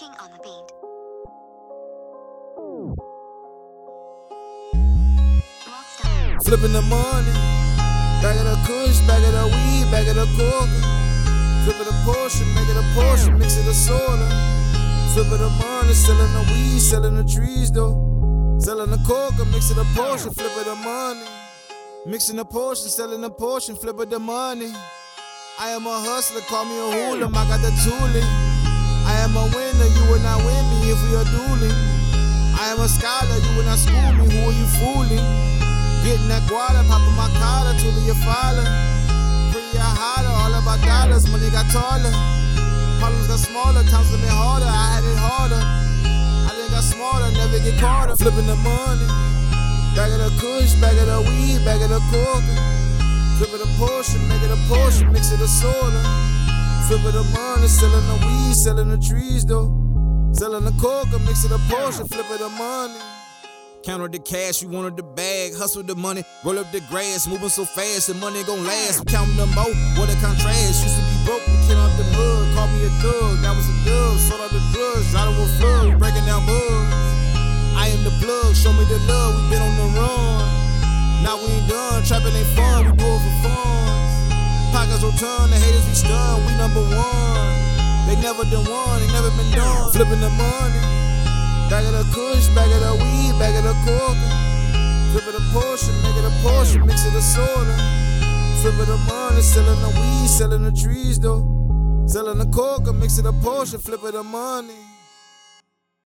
King on the beat. Flipping the money. Bag of the kush, bag of the weed, bag of the coke. Flipping the Porsche, make it a Porsche, mix it a soda. Flipping the money, selling the weed, selling the trees though. Selling the coke, mix it a Porsche, flipping the money. Mixing the Porsche, selling the Porsche, flipping the money. I am a hustler, call me a hooligan, I got the tooling. I am a winner, you will not win me if we are dueling. I am a scholar, you will not school me, who are you fooling? Getting that guada, popping my collar, to your father. Pretty I holler, all about dollars, money got taller. Problems got smaller, times got me harder, I had it harder. I done got smarter, never get caught Flipping the money. Bag of the kush, bag of the weed, bag of the coke. Flip it a Porsche, make it a Porsche, mix it a soda. Flip it a money, selling the weed, selling the trees though. Selling the coke, mix it a Porsche, flip it a money. Counted the cash, we wanted the bag, hustle the money, roll up the grass, moving so fast, the money gon' last. We counting them out, what a contrast. Used to be broke, we came out the mud, called me a thug, that was a dub. Sold out the drugs, driving with flood, breaking down bugs. I am the plug, show me the love, we been on the run. Now we ain't done, trapping ain't fun, we do it for fun. Pockets return, the haters we stun, we number one. They never done one, they never been done. Flipping the money, bag of the kush, bag of the weed, bag of the coke. Flip it a Porsche, make it a Porsche, mix it a soda. Flip the money, selling the weed, selling the trees though. Selling the coke, mix it a Porsche, flip it the money.